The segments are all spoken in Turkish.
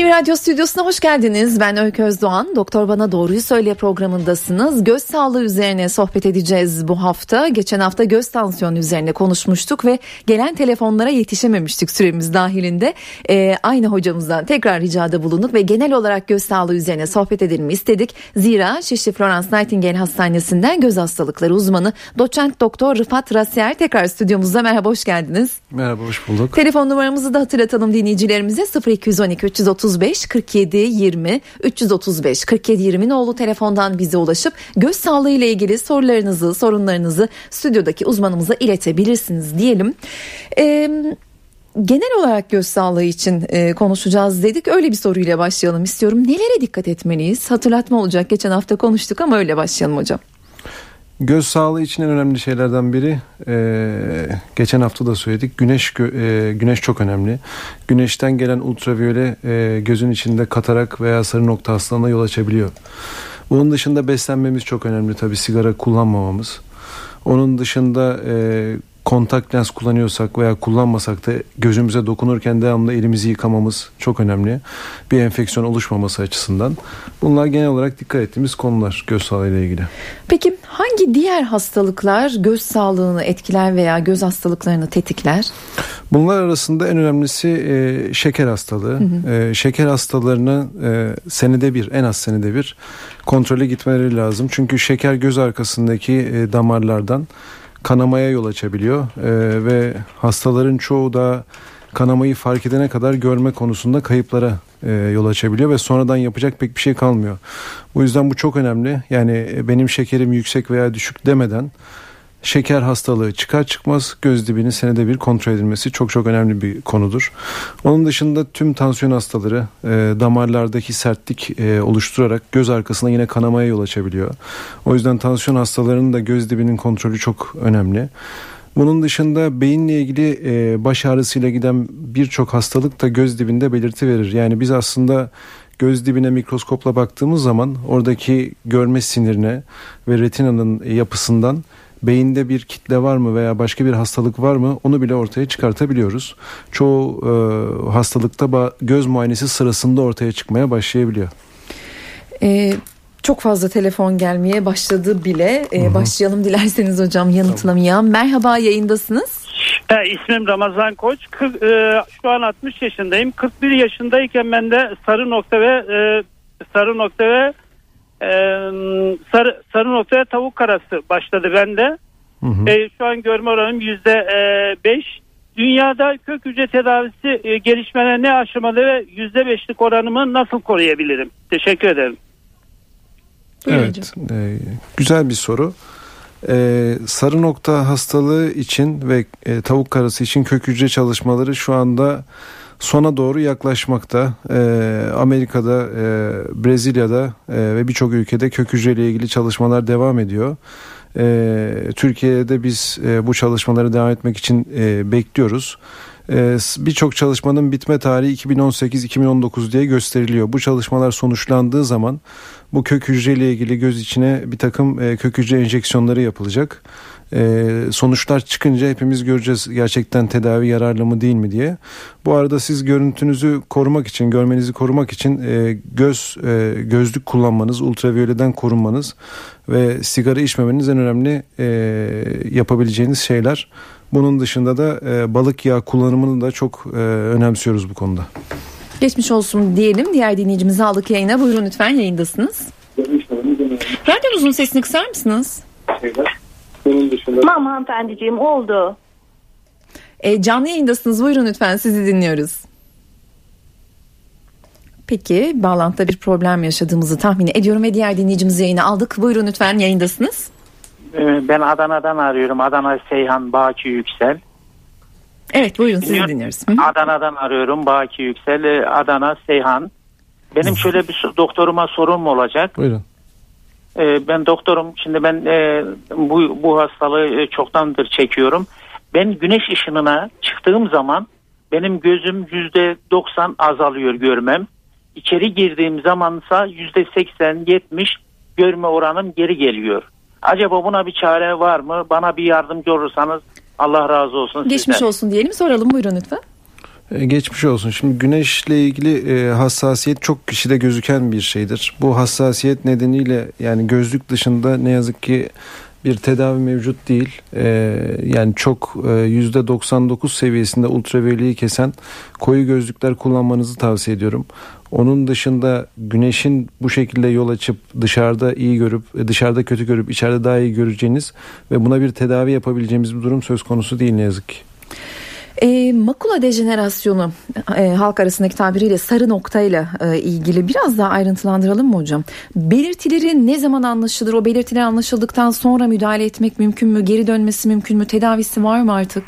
NTV Radyo Stüdyosu'na hoş geldiniz. Ben Öykü Özdoğan. Doktor Bana Doğruyu Söyle programındasınız. Göz sağlığı üzerine sohbet edeceğiz bu hafta. Geçen hafta göz tansiyonu üzerine konuşmuştuk ve gelen telefonlara yetişememiştik süremiz dahilinde. Ee, aynı hocamızdan tekrar ricada bulunduk ve genel olarak göz sağlığı üzerine sohbet edelim istedik. Zira Şişli Florence Nightingale Hastanesi'nden göz hastalıkları uzmanı doçent doktor Rıfat Rasiyer tekrar stüdyomuzda. Merhaba hoş geldiniz. Merhaba hoş bulduk. Telefon numaramızı da hatırlatalım dinleyicilerimize 0212 335 47 20 335 47 20 nolu telefondan bize ulaşıp göz sağlığı ile ilgili sorularınızı, sorunlarınızı stüdyodaki uzmanımıza iletebilirsiniz diyelim. Ee, genel olarak göz sağlığı için e, konuşacağız dedik. Öyle bir soruyla başlayalım istiyorum. Nelere dikkat etmeliyiz? Hatırlatma olacak. Geçen hafta konuştuk ama öyle başlayalım hocam. Göz sağlığı için en önemli şeylerden biri e, geçen hafta da söyledik güneş e, güneş çok önemli. Güneşten gelen ultraviyole e, gözün içinde katarak veya sarı nokta hastalığına yol açabiliyor. Bunun dışında beslenmemiz çok önemli tabi sigara kullanmamamız. Onun dışında e, kontak lens kullanıyorsak veya kullanmasak da gözümüze dokunurken devamlı elimizi yıkamamız çok önemli. Bir enfeksiyon oluşmaması açısından. Bunlar genel olarak dikkat ettiğimiz konular göz sağlığı ile ilgili. Peki hangi diğer hastalıklar göz sağlığını etkiler veya göz hastalıklarını tetikler? Bunlar arasında en önemlisi e, şeker hastalığı. Hı hı. E, şeker hastalarını e, senede bir, en az senede bir kontrole gitmeleri lazım. Çünkü şeker göz arkasındaki e, damarlardan kanamaya yol açabiliyor e, ve hastaların çoğu da kanamayı fark edene kadar görme konusunda kayıplara e, yol açabiliyor ve sonradan yapacak pek bir şey kalmıyor. Bu yüzden bu çok önemli. Yani benim şekerim yüksek veya düşük demeden şeker hastalığı çıkar çıkmaz göz dibinin senede bir kontrol edilmesi çok çok önemli bir konudur. Onun dışında tüm tansiyon hastaları e, damarlardaki sertlik e, oluşturarak göz arkasına yine kanamaya yol açabiliyor. O yüzden tansiyon hastalarının da göz dibinin kontrolü çok önemli. Bunun dışında beyinle ilgili e, baş ağrısıyla giden birçok hastalık da göz dibinde belirti verir. Yani biz aslında göz dibine mikroskopla baktığımız zaman oradaki görme sinirine ve retinanın yapısından beyinde bir kitle var mı veya başka bir hastalık var mı onu bile ortaya çıkartabiliyoruz. Çoğu e, hastalıkta göz muayenesi sırasında ortaya çıkmaya başlayabiliyor. Ee, çok fazla telefon gelmeye başladı bile. Ee, başlayalım dilerseniz hocam yanıtlamaya. Tamam. Merhaba yayındasınız. E, ismim Ramazan Koç. Kır, e, şu an 60 yaşındayım. 41 yaşındayken ben de sarı nokta ve e, sarı nokta ve e, sarı, sarı noktaya tavuk karası başladı bende. Hı hı. E, şu an görme oranım yüzde e, beş. Dünyada kök hücre tedavisi e, gelişmelerine ne aşamada ve yüzde beşlik oranımı nasıl koruyabilirim? Teşekkür ederim. Evet, e, güzel bir soru. Ee, sarı nokta hastalığı için ve e, tavuk karası için kök hücre çalışmaları şu anda sona doğru yaklaşmakta. E, Amerika'da, e, Brezilya'da e, ve birçok ülkede kök hücreyle ilgili çalışmalar devam ediyor. E, Türkiye'de biz e, bu çalışmaları devam etmek için e, bekliyoruz. E, Birçok çalışmanın bitme tarihi 2018-2019 diye gösteriliyor. Bu çalışmalar sonuçlandığı zaman bu kök hücreyle ilgili göz içine bir takım e, kök hücre enjeksiyonları yapılacak e, sonuçlar çıkınca hepimiz göreceğiz gerçekten tedavi yararlı mı değil mi diye. Bu arada siz görüntünüzü korumak için, görmenizi korumak için e, göz e, gözlük kullanmanız, ultraviyoleden korunmanız ve sigara içmemeniz en önemli e, yapabileceğiniz şeyler. Bunun dışında da e, balık yağı kullanımını da çok e, önemsiyoruz bu konuda. Geçmiş olsun diyelim. Diğer dinleyicimizi aldık yayına. Buyurun lütfen yayındasınız. Radyonuzun sesini kısar mısınız? Bunun dışında... Tamam hanımefendiciğim oldu. E, canlı yayındasınız. Buyurun lütfen sizi dinliyoruz. Peki bağlantıda bir problem yaşadığımızı tahmin ediyorum ve diğer dinleyicimizi yayına aldık. Buyurun lütfen yayındasınız. Ee, ben Adana'dan arıyorum. Adana Seyhan Baki Yüksel. Evet buyurun sizi dinliyoruz. Adana'dan arıyorum Baki Yüksel. Ee, Adana Seyhan. Benim şöyle bir doktoruma sorum olacak. Buyurun. Ee, ben doktorum. Şimdi ben e, bu, bu hastalığı e, çoktandır çekiyorum. Ben güneş ışınına çıktığım zaman benim gözüm yüzde doksan azalıyor görmem. İçeri girdiğim zamansa yüzde seksen yetmiş görme oranım geri geliyor. Acaba buna bir çare var mı? Bana bir yardımcı olursanız Allah razı olsun Geçmiş sizden. olsun diyelim soralım buyurun lütfen. E, Geçmiş olsun. Şimdi güneşle ilgili e, hassasiyet çok kişide gözüken bir şeydir. Bu hassasiyet nedeniyle yani gözlük dışında ne yazık ki bir tedavi mevcut değil. E, yani çok e, %99 seviyesinde ultraviyoliği kesen koyu gözlükler kullanmanızı tavsiye ediyorum. Onun dışında güneşin bu şekilde yol açıp dışarıda iyi görüp dışarıda kötü görüp içeride daha iyi göreceğiniz ve buna bir tedavi yapabileceğimiz bir durum söz konusu değil ne yazık ki. E, makula dejenerasyonu e, halk arasındaki tabiriyle sarı noktayla e, ilgili biraz daha ayrıntılandıralım mı hocam? Belirtileri ne zaman anlaşılır? O belirtiler anlaşıldıktan sonra müdahale etmek mümkün mü? Geri dönmesi mümkün mü? Tedavisi var mı artık?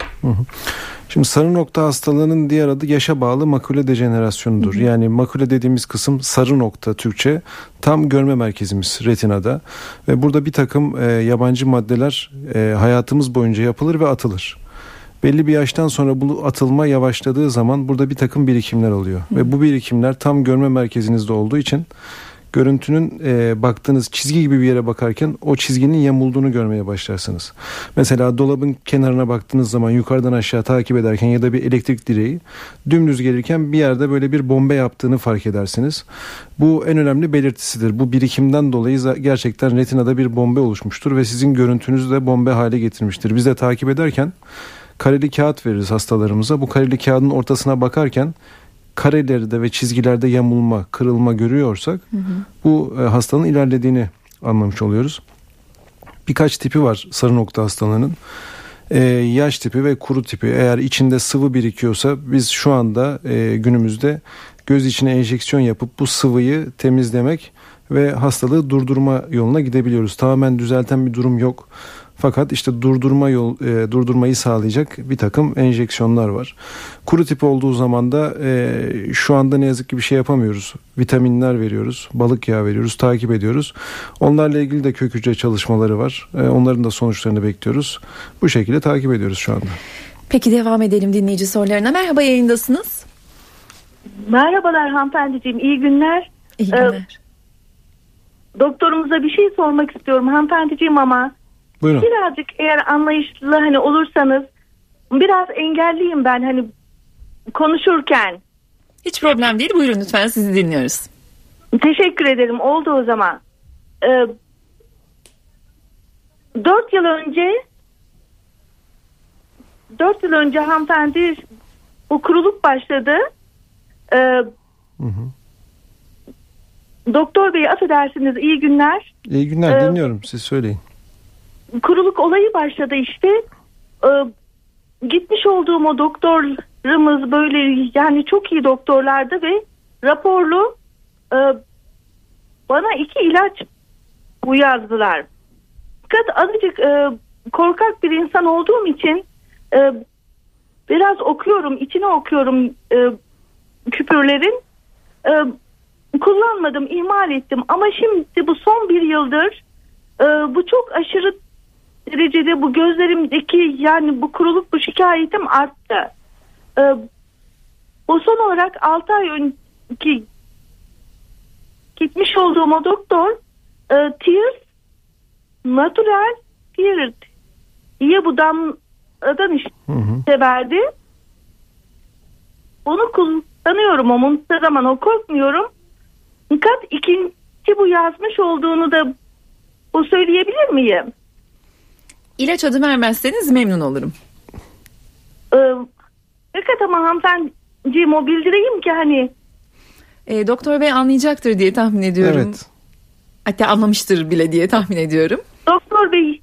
Şimdi sarı nokta hastalığının diğer adı yaşa bağlı makule dejenerasyonudur. Yani makule dediğimiz kısım sarı nokta Türkçe tam görme merkezimiz retinada ve burada bir takım e, yabancı maddeler e, hayatımız boyunca yapılır ve atılır. Belli bir yaştan sonra bu atılma yavaşladığı zaman burada bir takım birikimler oluyor ve bu birikimler tam görme merkezinizde olduğu için görüntünün e, baktığınız çizgi gibi bir yere bakarken o çizginin yamulduğunu görmeye başlarsınız. Mesela dolabın kenarına baktığınız zaman yukarıdan aşağı takip ederken ya da bir elektrik direği dümdüz gelirken bir yerde böyle bir bombe yaptığını fark edersiniz. Bu en önemli belirtisidir. Bu birikimden dolayı gerçekten retinada bir bombe oluşmuştur ve sizin görüntünüzü de bombe hale getirmiştir. Biz de takip ederken kareli kağıt veririz hastalarımıza. Bu kareli kağıdın ortasına bakarken karelerde ve çizgilerde yamulma, kırılma görüyorsak bu e, hastanın ilerlediğini anlamış oluyoruz. Birkaç tipi var sarı nokta hastalığının. E, yaş tipi ve kuru tipi. Eğer içinde sıvı birikiyorsa biz şu anda e, günümüzde göz içine enjeksiyon yapıp bu sıvıyı temizlemek ve hastalığı durdurma yoluna gidebiliyoruz. Tamamen düzelten bir durum yok. Fakat işte durdurma yol e, durdurmayı sağlayacak bir takım enjeksiyonlar var. Kuru tip olduğu zaman da e, şu anda ne yazık ki bir şey yapamıyoruz. Vitaminler veriyoruz, balık yağı veriyoruz, takip ediyoruz. Onlarla ilgili de kök hücre çalışmaları var. E, onların da sonuçlarını bekliyoruz. Bu şekilde takip ediyoruz şu anda. Peki devam edelim dinleyici sorularına. Merhaba yayındasınız. Merhabalar hanımefendiciğim. iyi günler. İyi Ee, günler. Doktorumuza bir şey sormak istiyorum hanımefendiciğim ama Buyurun. birazcık eğer anlayışlı hani olursanız biraz engelliyim ben hani konuşurken. Hiç problem değil. Buyurun lütfen sizi dinliyoruz. Teşekkür ederim. Oldu o zaman. Ee, dört yıl önce dört yıl önce hanımefendi bu kuruluk başladı. Ee, Hı hı. doktor bey affedersiniz iyi günler. İyi günler Ee, dinliyorum. Siz söyleyin. Kuruluk olayı başladı işte. Ee, gitmiş olduğum o doktorlarımız böyle yani çok iyi doktorlardı ve raporlu e, bana iki ilaç bu yazdılar. Fakat azıcık e, korkak bir insan olduğum için e, biraz okuyorum, içine okuyorum e, küpürlerin. E, kullanmadım, ihmal ettim. Ama şimdi bu son bir yıldır e, bu çok aşırı derecede bu gözlerimdeki yani bu kuruluk bu şikayetim arttı. E, o son olarak 6 ay önce gitmiş olduğum o doktor e, Tears Natural Tears diye bu damladan işte Hı hı. verdi. Onu kullanıyorum o muntazam zaman o korkmuyorum. Fakat ikinci bu yazmış olduğunu da o söyleyebilir miyim? İlaç adı vermezseniz memnun olurum. Ee, fakat ama hanımefendiciğim o bildireyim ki hani E, doktor bey anlayacaktır diye tahmin ediyorum. Evet. Hatta anlamıştır bile diye tahmin ediyorum. doktor bey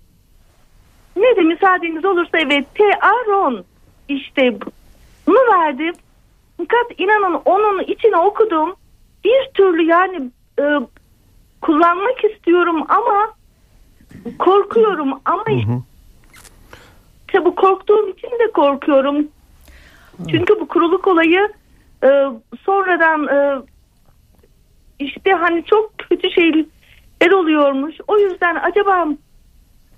ne de müsaadeniz olursa evet T-Aron işte bunu verdi. Fakat inanın onun içine okudum. Bir türlü yani e, kullanmak istiyorum ama korkuyorum ama hı. işte bu korktuğum için de korkuyorum. Çünkü bu kuruluk olayı e, sonradan e, işte hani çok kötü şeyler oluyormuş. O yüzden acaba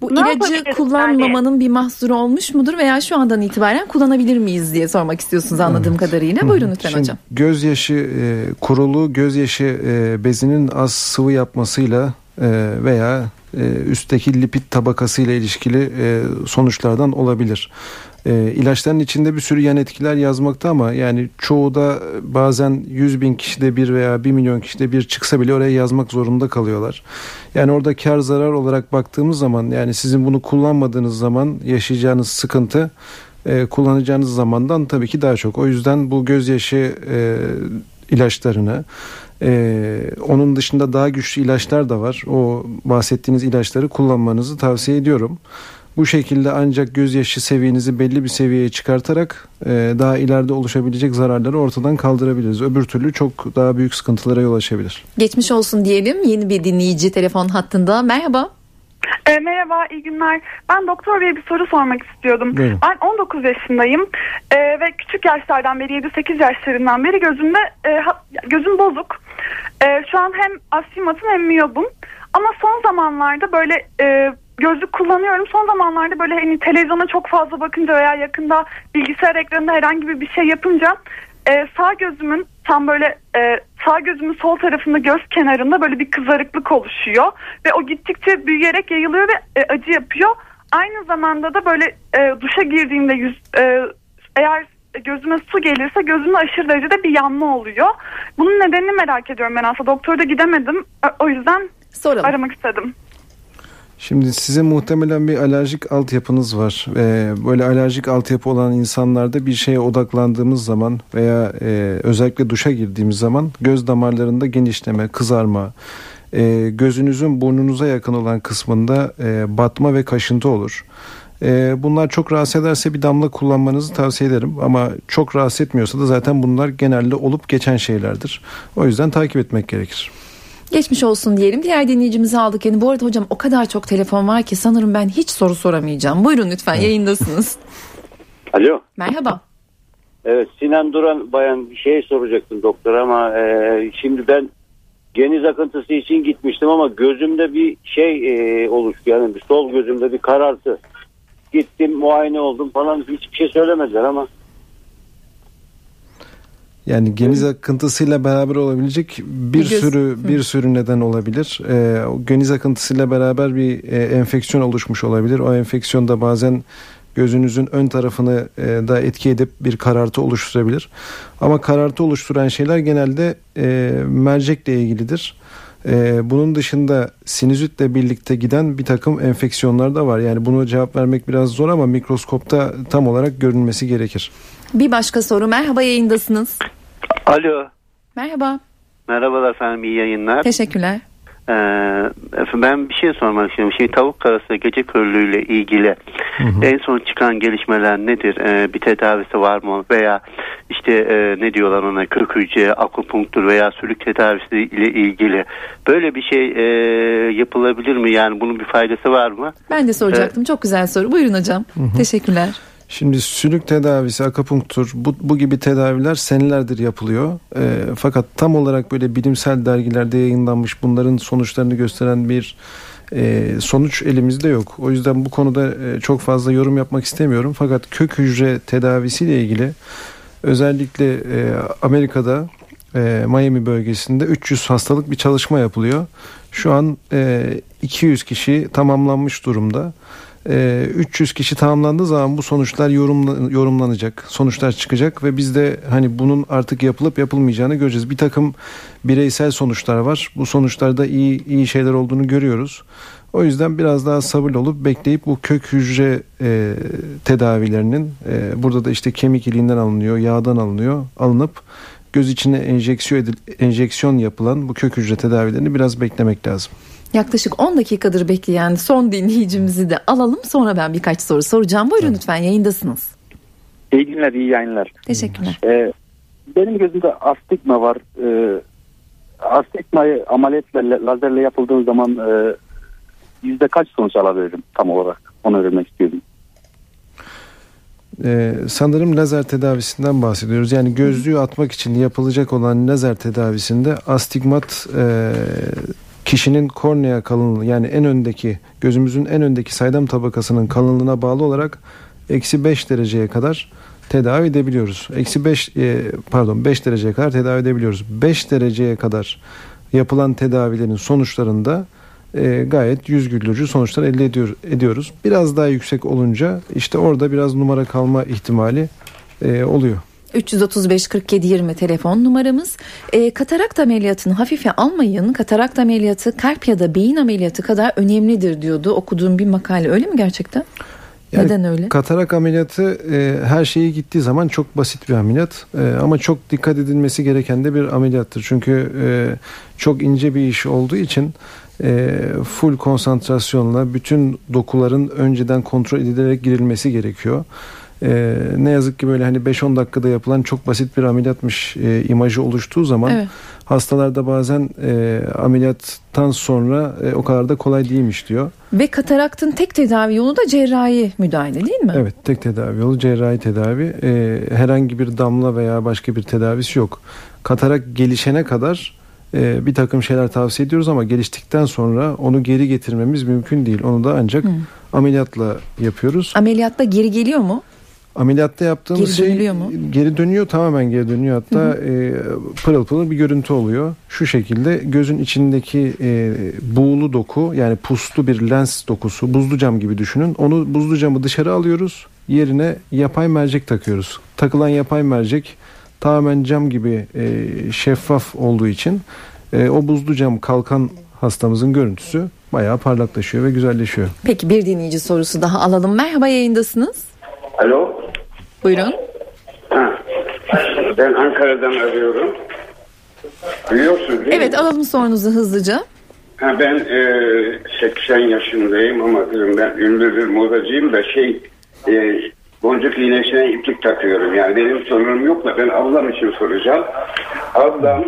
Bu Ne ilacı kullanmamanın bir mahsuru olmuş mudur veya şu andan itibaren kullanabilir miyiz diye sormak istiyorsunuz anladığım kadarıyla. Buyurun lütfen Şimdi hocam. Gözyaşı e, kurulu gözyaşı e, bezinin az sıvı yapmasıyla e, veya üstteki lipid tabakasıyla ilişkili e, sonuçlardan olabilir. E, ilaçların içinde bir sürü yan etkiler yazmakta ama yani çoğu da bazen 100 bin kişide bir veya 1 milyon kişide bir çıksa bile oraya yazmak zorunda kalıyorlar. Yani orada kar zarar olarak baktığımız zaman yani sizin bunu kullanmadığınız zaman yaşayacağınız sıkıntı e, kullanacağınız zamandan tabii ki daha çok. O yüzden bu gözyaşı e, ilaçlarını ee, onun dışında daha güçlü ilaçlar da var. O bahsettiğiniz ilaçları kullanmanızı tavsiye ediyorum. Bu şekilde ancak gözyaşı seviyenizi belli bir seviyeye çıkartarak e, daha ileride oluşabilecek zararları ortadan kaldırabiliriz. Öbür türlü çok daha büyük sıkıntılara yol açabilir. Geçmiş olsun diyelim. Yeni bir dinleyici telefon hattında. Merhaba. E, merhaba, iyi günler. Ben doktor bey bir soru sormak istiyordum. Buyurun. Ben 19 yaşındayım e, ve küçük yaşlardan beri 7-8 yaşlarından beri gözümde e, ha- gözüm bozuk. E, şu an hem astigmatım hem miyobum. Ama son zamanlarda böyle e, gözlük kullanıyorum. Son zamanlarda böyle hani televizyona çok fazla bakınca veya yakında bilgisayar ekranında herhangi bir şey yapınca e, sağ gözümün tam böyle e, sağ gözümün sol tarafında göz kenarında böyle bir kızarıklık oluşuyor ve o gittikçe büyüyerek yayılıyor ve e, acı yapıyor. Aynı zamanda da böyle e, duşa girdiğimde yüz e, eğer gözüme su gelirse gözümde aşırı derecede bir yanma oluyor. Bunun nedenini merak ediyorum ben aslında. Doktora gidemedim. O- O yüzden Soralım. aramak istedim. Şimdi sizin muhtemelen bir alerjik altyapınız var. Ee, böyle alerjik altyapı olan insanlarda bir şeye odaklandığımız zaman veya e, özellikle duşa girdiğimiz zaman göz damarlarında genişleme, kızarma, e, gözünüzün burnunuza yakın olan kısmında e, batma ve kaşıntı olur. E, bunlar çok rahatsız ederse bir damla kullanmanızı tavsiye ederim ama çok rahatsız etmiyorsa da zaten bunlar genelde olup geçen şeylerdir. O yüzden takip etmek gerekir. Geçmiş olsun diyelim. Diğer dinleyicimizi aldık. Yani bu arada hocam o kadar çok telefon var ki sanırım ben hiç soru soramayacağım. Buyurun lütfen yayındasınız. Alo. Merhaba. Evet Sinan Duran bayan bir şey soracaktım doktor ama e, şimdi ben geniz akıntısı için gitmiştim ama gözümde bir şey e, oluştu. Yani bir sol gözümde bir karartı. Gittim muayene oldum falan hiçbir şey söylemediler ama Yani geniz akıntısıyla beraber olabilecek bir Bir sürü bir sürü neden olabilir. Ee, o geniz akıntısıyla beraber bir e, enfeksiyon oluşmuş olabilir. O enfeksiyon da bazen gözünüzün ön tarafını e, da etki edip bir karartı oluşturabilir. Ama karartı oluşturan şeyler genelde e, mercekle ilgilidir. E, bunun dışında sinüzitle birlikte giden bir takım enfeksiyonlar da var. Yani bunu cevap vermek biraz zor ama mikroskopta tam olarak görünmesi gerekir. Bir başka soru. Merhaba yayındasınız. Alo. Merhaba. Merhabalar efendim iyi yayınlar. Teşekkürler. Ee, ben bir şey sormak istiyorum. Şimdi tavuk karası gece körlüğüyle ilgili en son çıkan gelişmeler nedir? Ee, bir tedavisi var mı? Veya işte e, ne diyorlar ona kırık hücre, akupunktur veya sülük tedavisi ile ilgili böyle bir şey e, yapılabilir mi? Yani bunun bir faydası var mı? Ben de soracaktım. Çok güzel soru. Buyurun hocam. Teşekkürler. Şimdi sülük tedavisi, akupunktur bu, bu gibi tedaviler senelerdir yapılıyor. E, fakat tam olarak böyle bilimsel dergilerde yayınlanmış bunların sonuçlarını gösteren bir e, sonuç elimizde yok. O yüzden bu konuda e, çok fazla yorum yapmak istemiyorum. Fakat kök hücre tedavisiyle ilgili özellikle e, Amerika'da e, Miami bölgesinde 300 hastalık bir çalışma yapılıyor. Şu an e, 200 kişi tamamlanmış durumda. E, 300 kişi tamamlandığı zaman bu sonuçlar yorumla, yorumlanacak. Sonuçlar çıkacak ve biz de hani bunun artık yapılıp yapılmayacağını göreceğiz. Bir takım bireysel sonuçlar var. Bu sonuçlarda iyi iyi şeyler olduğunu görüyoruz. O yüzden biraz daha sabırlı olup bekleyip bu kök hücre e, tedavilerinin e, burada da işte kemik iliğinden alınıyor, yağdan alınıyor, alınıp göz içine enjeksiyon edil, enjeksiyon yapılan bu kök hücre tedavilerini biraz beklemek lazım. Yaklaşık 10 dakikadır bekleyen son dinleyicimizi de alalım. Sonra ben birkaç soru soracağım. Buyurun lütfen yayındasınız. İyi günler, iyi yayınlar. Teşekkürler. Ee, benim gözümde astigma var. Ee, astigmayı ameliyatla, lazerle yapıldığım zaman e, yüzde kaç sonuç alabilirim tam olarak? Onu öğrenmek istiyorum. Ee, sanırım lazer tedavisinden bahsediyoruz. Yani gözlüğü atmak için yapılacak olan lazer tedavisinde astigmat e, kişinin kornea kalınlığı yani en öndeki gözümüzün en öndeki saydam tabakasının kalınlığına bağlı olarak eksi 5 dereceye kadar tedavi edebiliyoruz. Eksi 5 e, pardon 5 dereceye kadar tedavi edebiliyoruz. 5 dereceye kadar yapılan tedavilerin sonuçlarında e, gayet yüz güldürücü sonuçlar elde ediyor, ediyoruz. Biraz daha yüksek olunca işte orada biraz numara kalma ihtimali e, oluyor. 335 47 20 telefon numaramız. E, katarakt ameliyatını hafife almayın. Katarakt ameliyatı kalp ya da beyin ameliyatı kadar önemlidir diyordu okuduğum bir makale. Öyle mi gerçekten? Yani Neden öyle? Katarak ameliyatı e, her şeyi gittiği zaman çok basit bir ameliyat E, ama çok dikkat edilmesi gereken de bir ameliyattır. Çünkü e, çok ince bir iş olduğu için e, full konsantrasyonla bütün dokuların önceden kontrol edilerek girilmesi gerekiyor. E, ne yazık ki böyle hani 5-10 dakikada yapılan çok basit bir ameliyatmış e, imajı oluştuğu zaman Evet. hastalarda bazen e, ameliyattan sonra e, o kadar da kolay değilmiş diyor. Ve kataraktın tek tedavi yolu da cerrahi müdahale değil mi? Evet tek tedavi yolu cerrahi tedavi. Ee, herhangi bir damla veya başka bir tedavisi yok. Katarak gelişene kadar e, bir takım şeyler tavsiye ediyoruz ama geliştikten sonra onu geri getirmemiz mümkün değil. Onu da ancak ameliyatla yapıyoruz. Ameliyatta geri geliyor mu? Ameliyatta yaptığımız Geri şey mu? geri dönüyor tamamen geri dönüyor. Hatta e, pırıl pırıl bir görüntü oluyor. Şu şekilde gözün içindeki e, buğulu doku yani puslu bir lens dokusu buzlu cam gibi düşünün. Onu buzlu camı dışarı alıyoruz. Yerine yapay mercek takıyoruz. Takılan yapay mercek tamamen cam gibi e, şeffaf olduğu için e, o buzlu cam kalkan hastamızın görüntüsü bayağı parlaklaşıyor ve güzelleşiyor. Peki bir dinleyici sorusu daha alalım. Merhaba yayındasınız. Alo. Buyurun. Ha. Ben Ankara'dan arıyorum. Duyuyorsunuz değil Evet mi? alalım sorunuzu hızlıca. Ha, ben e, 80 yaşındayım ama ben ünlü bir modacıyım da şey e, boncuk iğnesine iplik takıyorum. Yani benim sorunum yok da ben ablam için soracağım. Ablam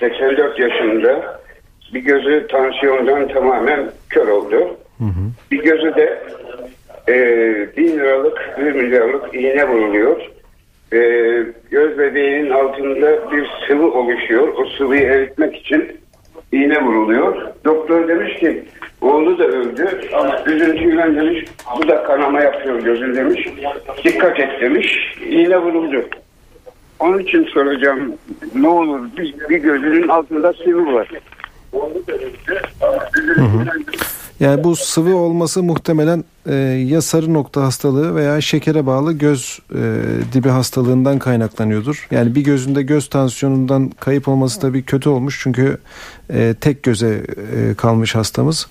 84 yaşında bir gözü tansiyondan tamamen kör oldu. Bir gözü de e, bin liralık, bir milyarlık iğne vuruluyor. E, göz bebeğinin altında bir sıvı oluşuyor. O sıvıyı eritmek için iğne vuruluyor. Doktor demiş ki oğlu da öldü ama üzüntüyle demiş bu da kanama yapıyor gözün demiş. Dikkat et demiş. İğne vuruldu. Onun için soracağım ne olur bir, bir gözünün altında sıvı var. Yani bu sıvı olması muhtemelen e, ya sarı nokta hastalığı veya şekere bağlı göz e, dibi hastalığından kaynaklanıyordur. Yani bir gözünde göz tansiyonundan kayıp olması tabii kötü olmuş çünkü e, tek göze e, kalmış hastamız.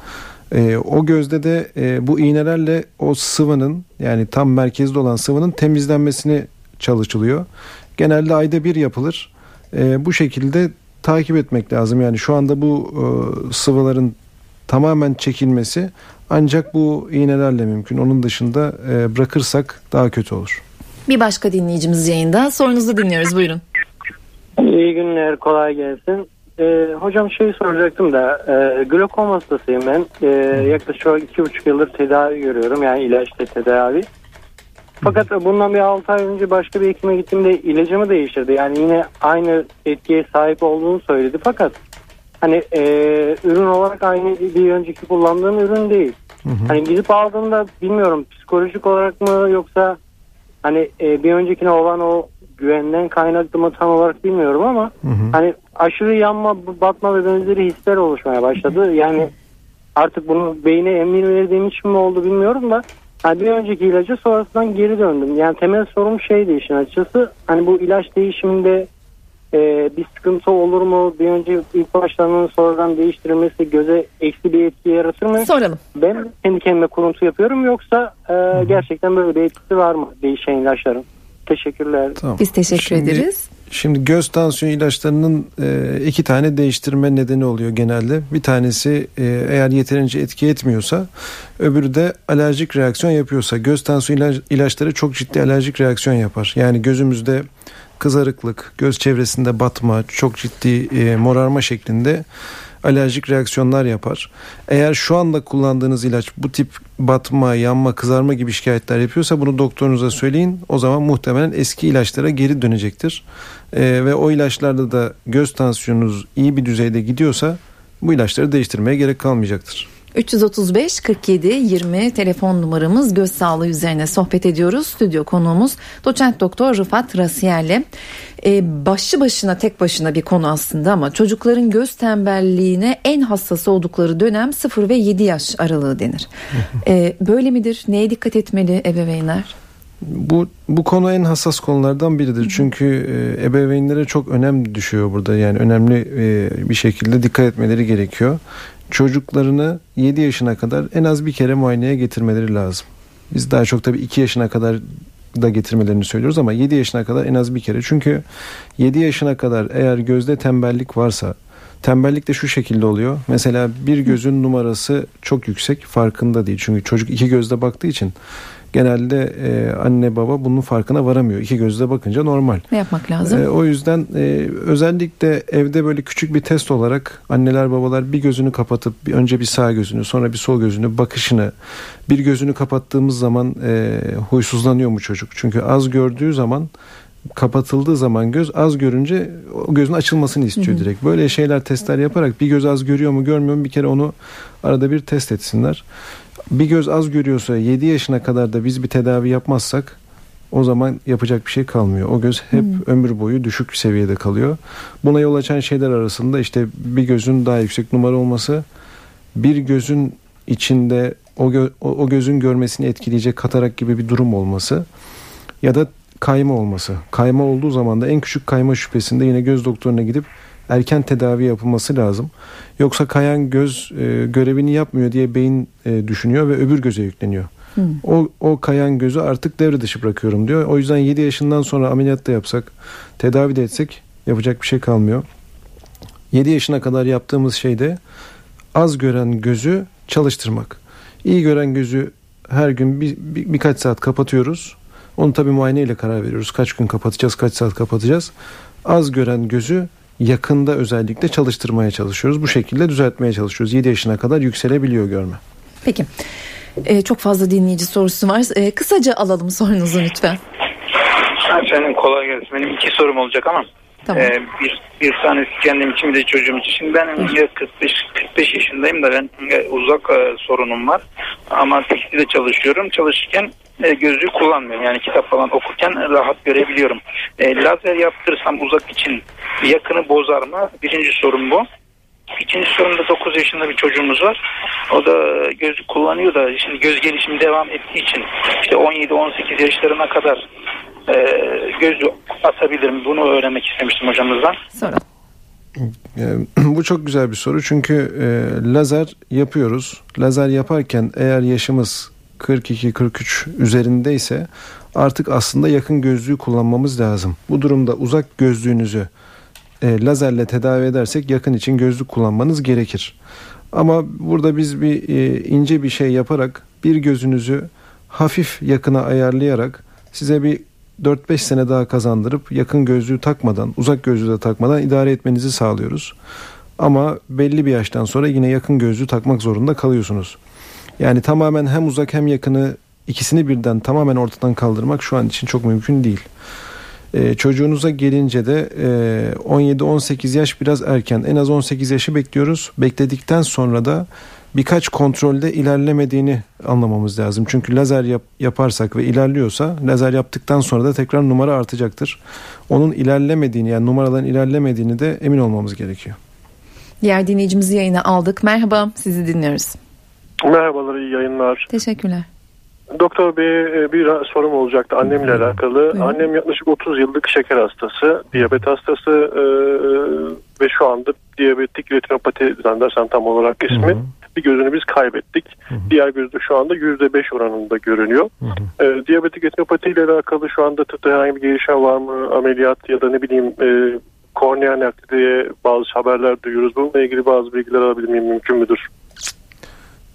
E, o gözde de e, bu iğnelerle o sıvının yani tam merkezde olan sıvının temizlenmesini çalışılıyor. Genelde ayda bir yapılır. E, bu şekilde takip etmek lazım. Yani şu anda bu e, sıvıların tamamen çekilmesi ancak bu iğnelerle mümkün. Onun dışında e, bırakırsak daha kötü olur. Bir başka dinleyicimiz yayında. Sorunuzu dinliyoruz. Buyurun. İyi günler, kolay gelsin. Ee, hocam şey soracaktım da, e, glokom hastasıyım ben. E, yaklaşık iki buçuk yıldır tedavi görüyorum, yani ilaçla tedavi. Fakat bundan bir 6 ay önce başka bir hekime gittiğimde ilacımı değiştirdi. Yani yine aynı etkiye sahip olduğunu söyledi. Fakat hani e, ürün olarak aynı bir önceki kullandığım ürün değil. Hani gidip aldığımda bilmiyorum psikolojik olarak mı yoksa hani e, bir öncekine olan o güvenden kaynaklı mı tam olarak bilmiyorum ama hani aşırı yanma, batma ve benzeri hisler oluşmaya başladı. Yani artık bunu beyne emir verdiğim için mi oldu bilmiyorum da hani bir önceki ilaca sonrasından geri döndüm. Yani temel sorum şeydi işin açıkçası hani bu ilaç değişiminde e, bir sıkıntı olur mu? Bir önce ilk başlarının sonradan değiştirilmesi göze eksi bir etki yaratır mı? Soralım. Ben kendi kendime kuruntu yapıyorum yoksa e, gerçekten böyle bir etkisi var mı değişen ilaçların? Teşekkürler. Tamam. Biz teşekkür Şimdi- ederiz. Şimdi göz tansiyon ilaçlarının e, iki tane değiştirme nedeni oluyor genelde. Bir tanesi e, eğer yeterince etki etmiyorsa öbürü de alerjik reaksiyon yapıyorsa. Göz tansiyon ilaç- ilaçları çok ciddi alerjik reaksiyon yapar. Yani gözümüzde kızarıklık, göz çevresinde batma, çok ciddi e, morarma şeklinde alerjik reaksiyonlar yapar. Eğer şu anda kullandığınız ilaç bu tip batma, yanma, kızarma gibi şikayetler yapıyorsa bunu doktorunuza söyleyin. O zaman muhtemelen eski ilaçlara geri dönecektir. Ee, ve o ilaçlarda da göz tansiyonunuz iyi bir düzeyde gidiyorsa bu ilaçları değiştirmeye gerek kalmayacaktır. 335 47 20 telefon numaramız göz sağlığı üzerine sohbet ediyoruz. Stüdyo konuğumuz doçent doktor Rıfat Rasiyer'le. Ee, başlı başına tek başına bir konu aslında ama çocukların göz tembelliğine en hassas oldukları dönem 0 ve 7 yaş aralığı denir. Ee, böyle midir? Neye dikkat etmeli ebeveynler? Bu bu konu en hassas konulardan biridir. Çünkü e, ebeveynlere çok önem düşüyor burada. Yani önemli e, bir şekilde dikkat etmeleri gerekiyor. Çocuklarını 7 yaşına kadar en az bir kere muayeneye getirmeleri lazım. Biz daha çok tabii 2 yaşına kadar da getirmelerini söylüyoruz ama 7 yaşına kadar en az bir kere. Çünkü 7 yaşına kadar eğer gözde tembellik varsa Tembellik de şu şekilde oluyor. Mesela bir gözün numarası çok yüksek farkında değil. Çünkü çocuk iki gözle baktığı için genelde e, anne baba bunun farkına varamıyor. İki gözle bakınca normal. Ne yapmak lazım? E, o yüzden e, özellikle evde böyle küçük bir test olarak anneler babalar bir gözünü kapatıp bir, önce bir sağ gözünü sonra bir sol gözünü bakışını bir gözünü kapattığımız zaman e, huysuzlanıyor mu çocuk? Çünkü az gördüğü zaman kapatıldığı zaman göz az görünce o gözün açılmasını istiyor Hı hı. direkt. Böyle şeyler testler yaparak bir göz az görüyor mu görmüyor mu bir kere onu arada bir test etsinler. Bir göz az görüyorsa 7 yaşına kadar da biz bir tedavi yapmazsak o zaman yapacak bir şey kalmıyor. O göz hep ömür boyu düşük seviyede kalıyor. Buna yol açan şeyler arasında işte bir gözün daha yüksek numara olması, bir gözün içinde o, gö- o gözün görmesini etkileyecek katarak gibi bir durum olması ya da kayma olması. Kayma olduğu zaman da en küçük kayma şüphesinde yine göz doktoruna gidip erken tedavi yapılması lazım. Yoksa kayan göz e, görevini yapmıyor diye beyin e, düşünüyor ve öbür göze yükleniyor. O, o kayan gözü artık devre dışı bırakıyorum diyor. O yüzden 7 yaşından sonra ameliyat da yapsak, tedavi de etsek yapacak bir şey kalmıyor. 7 yaşına kadar yaptığımız şey de az gören gözü çalıştırmak. İyi gören gözü her gün bir, bir- birkaç saat kapatıyoruz. Onu tabii muayeneyle karar veriyoruz. Kaç gün kapatacağız, kaç saat kapatacağız. Az gören gözü yakında özellikle çalıştırmaya çalışıyoruz. Bu şekilde düzeltmeye çalışıyoruz. 7 yaşına kadar yükselebiliyor görme. Peki. Ee, çok fazla dinleyici sorusu var. Ee, kısaca alalım sorunuzu lütfen. Efendim kolay gelsin. Benim iki sorum olacak ama. Tamam. Ee, bir, bir tanesi kendim için bir de çocuğum için. Şimdi ben e, 45, 45 yaşındayım da ben uzak e, sorunum var. Ama tekstilde çalışıyorum. Çalışırken e, gözlüğü kullanmıyorum. Yani kitap falan okurken rahat görebiliyorum. E, lazer yaptırsam uzak için yakını bozar mı? Birinci sorum bu. İkinci sorum da 9 yaşında bir çocuğumuz var. O da gözlük kullanıyor da şimdi göz gelişimi devam ettiği için işte 17-18 yaşlarına kadar e, gözlük atabilir mi? Bunu öğrenmek istemiştim hocamızdan. Sonra. Ee, Bu çok güzel bir soru çünkü e, lazer yapıyoruz. Lazer yaparken eğer yaşımız 42-43 üzerindeyse artık aslında yakın gözlüğü kullanmamız lazım. Bu durumda uzak gözlüğünüzü e, lazerle tedavi edersek yakın için gözlük kullanmanız gerekir. Ama burada biz bir e, ince bir şey yaparak bir gözünüzü hafif yakına ayarlayarak size bir 4-5 sene daha kazandırıp yakın gözlüğü takmadan, uzak gözlüğü de takmadan idare etmenizi sağlıyoruz. Ama belli bir yaştan sonra yine yakın gözlüğü takmak zorunda kalıyorsunuz. Yani tamamen hem uzak hem yakını ikisini birden tamamen ortadan kaldırmak şu an için çok mümkün değil. Ee, çocuğunuza gelince de e, 17-18 yaş biraz erken. En az 18 yaşı bekliyoruz. Bekledikten sonra da birkaç kontrolde ilerlemediğini anlamamız lazım. Çünkü lazer yap- yaparsak ve ilerliyorsa lazer yaptıktan sonra da tekrar numara artacaktır. Onun ilerlemediğini yani numaraların ilerlemediğini de emin olmamız gerekiyor. Diğer dinleyicimizi yayına aldık. Merhaba sizi dinliyoruz. Merhabalar, iyi yayınlar. Teşekkürler. Doktor Bey e, bir sorum olacaktı annemle alakalı. Annem yaklaşık 30 yıllık şeker hastası, diyabet hastası e, ve şu anda diyabetik retinopati zannedersem tam olarak ismi. Bir gözünü biz kaybettik. Diğer gözde şu anda %5 oranında görünüyor. E, diyabetik retinopati ile alakalı şu anda tıpta herhangi bir gelişme var mı? Ameliyat ya da ne bileyim e, kornea nakli diye bazı haberler duyuyoruz. Bununla ilgili bazı bilgiler alabilir miyim? Mümkün müdür?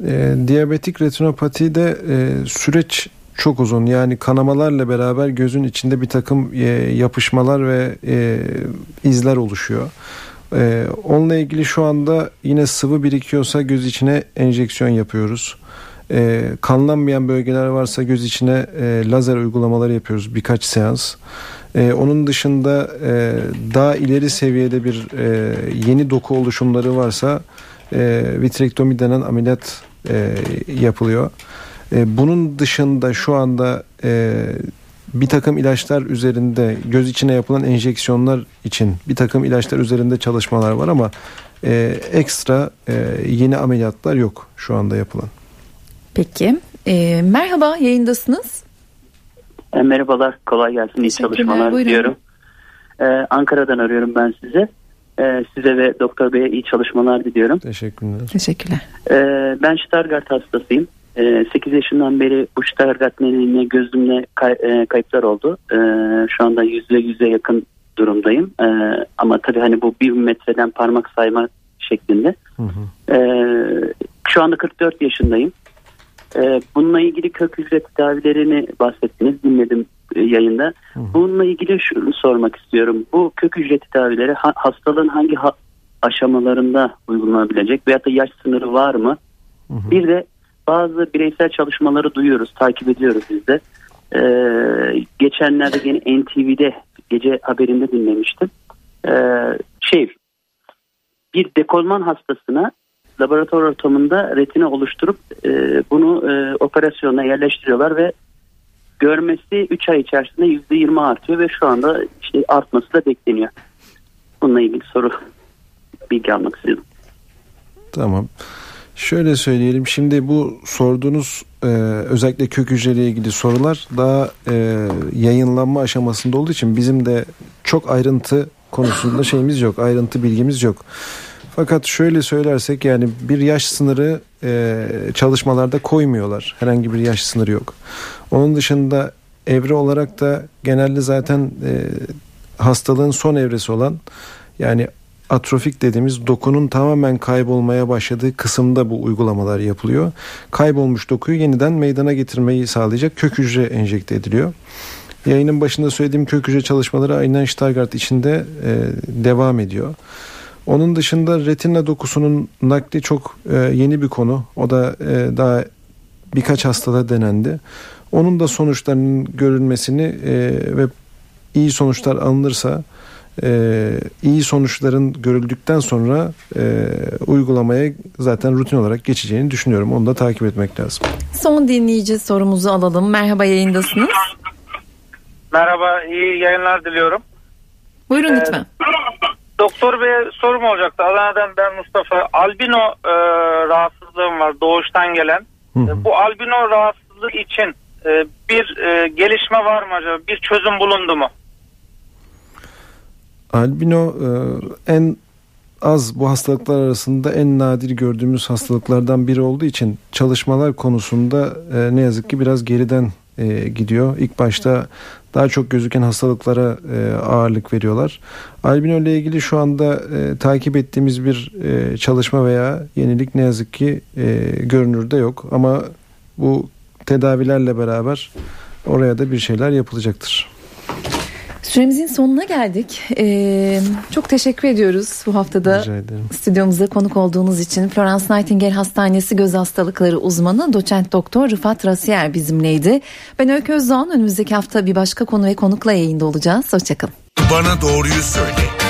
E, diyabetik retinopatide e, süreç çok uzun. Yani kanamalarla beraber gözün içinde bir takım e, yapışmalar ve e, izler oluşuyor. E, onunla ilgili şu anda yine sıvı birikiyorsa göz içine enjeksiyon yapıyoruz. E, kanlanmayan bölgeler varsa göz içine e, lazer uygulamaları yapıyoruz birkaç seans. E, onun dışında e, daha ileri seviyede bir e, yeni doku oluşumları varsa e, vitrektomi denen ameliyat e, yapılıyor. E, bunun dışında şu anda e, bir takım ilaçlar üzerinde göz içine yapılan enjeksiyonlar için bir takım ilaçlar üzerinde çalışmalar var ama e, ekstra e, yeni ameliyatlar yok şu anda yapılan. Peki. E, merhaba yayındasınız. E, merhabalar, kolay gelsin, iyi çalışmalar buyurun. diliyorum. E, Ankara'dan arıyorum ben size. E, size ve Doktor Bey'e iyi çalışmalar diliyorum. Teşekkürler. Teşekkürler. E, ben Stargardt hastasıyım. E, 8 yaşından beri bu Stargardt nedeniyle gözümle kay- e, kayıplar oldu. E, şu anda yüzde yüze yakın durumdayım. E, ama tabii hani bu bir metreden parmak sayma şeklinde. E, şu anda 44 yaşındayım. E, bununla ilgili kök hücre tedavilerini bahsettiniz. Dinledim e, yayında. Bununla ilgili şunu sormak istiyorum. Bu kök hücre tedavileri ha- hastalığın hangi ha- aşamalarında uygulanabilecek veyahut da yaş sınırı var mı? Bir de bazı bireysel çalışmaları duyuyoruz, takip ediyoruz biz de. Ee, geçenlerde yine NTV'de gece haberinde dinlemiştim. Ee, şey, bir dekolman hastasına laboratuvar ortamında retina oluşturup e, bunu e, operasyona yerleştiriyorlar ve görmesi 3 ay içerisinde %20 artıyor ve şu anda işte artması da bekleniyor. Bununla ilgili soru bilgi almak istiyorum. Tamam. Şöyle söyleyelim. Şimdi bu sorduğunuz e, özellikle kök hücreyle ilgili sorular daha e, yayınlanma aşamasında olduğu için bizim de çok ayrıntı konusunda şeyimiz yok. Ayrıntı bilgimiz yok. Fakat şöyle söylersek yani bir yaş sınırı e, çalışmalarda koymuyorlar. Herhangi bir yaş sınırı yok. Onun dışında evre olarak da genelde zaten e, hastalığın son evresi olan yani atrofik dediğimiz dokunun tamamen kaybolmaya başladığı kısımda bu uygulamalar yapılıyor. Kaybolmuş dokuyu yeniden meydana getirmeyi sağlayacak kök hücre enjekte ediliyor. Yayının başında söylediğim kök hücre çalışmaları aynen Stargardt içinde e, devam ediyor. Onun dışında retina dokusunun nakli çok e, yeni bir konu. O da e, daha birkaç hastada denendi. Onun da sonuçlarının görülmesini e, ve iyi sonuçlar alınırsa e, iyi sonuçların görüldükten sonra e, uygulamaya zaten rutin olarak geçeceğini düşünüyorum. Onu da takip etmek lazım. Son dinleyici sorumuzu alalım. Merhaba yayındasınız. Merhaba, iyi yayınlar diliyorum. Buyurun Ee, lütfen. Doktor Bey'e sorum olacaktı. Adana'dan ben Mustafa. Albino e, rahatsızlığım var doğuştan gelen. E, Bu albino rahatsızlığı için e, bir e, gelişme var mı acaba? Bir çözüm bulundu mu? Albino e, en az bu hastalıklar arasında en nadir gördüğümüz hastalıklardan biri olduğu için çalışmalar konusunda e, ne yazık ki biraz geriden e, gidiyor. İlk başta daha çok gözüken hastalıklara ağırlık veriyorlar. Albino ile ilgili şu anda takip ettiğimiz bir çalışma veya yenilik ne yazık ki görünürde yok. Ama bu tedavilerle beraber oraya da bir şeyler yapılacaktır. Süremizin sonuna geldik. Ee, çok teşekkür ediyoruz bu haftada stüdyomuza konuk olduğunuz için. Florence Nightingale Hastanesi Göz Hastalıkları uzmanı doçent doktor Rıfat Rasiyer bizimleydi. Ben Öykü Özdoğan. Önümüzdeki hafta bir başka konu ve konukla yayında olacağız. Hoşçakalın. Bana doğruyu söyle.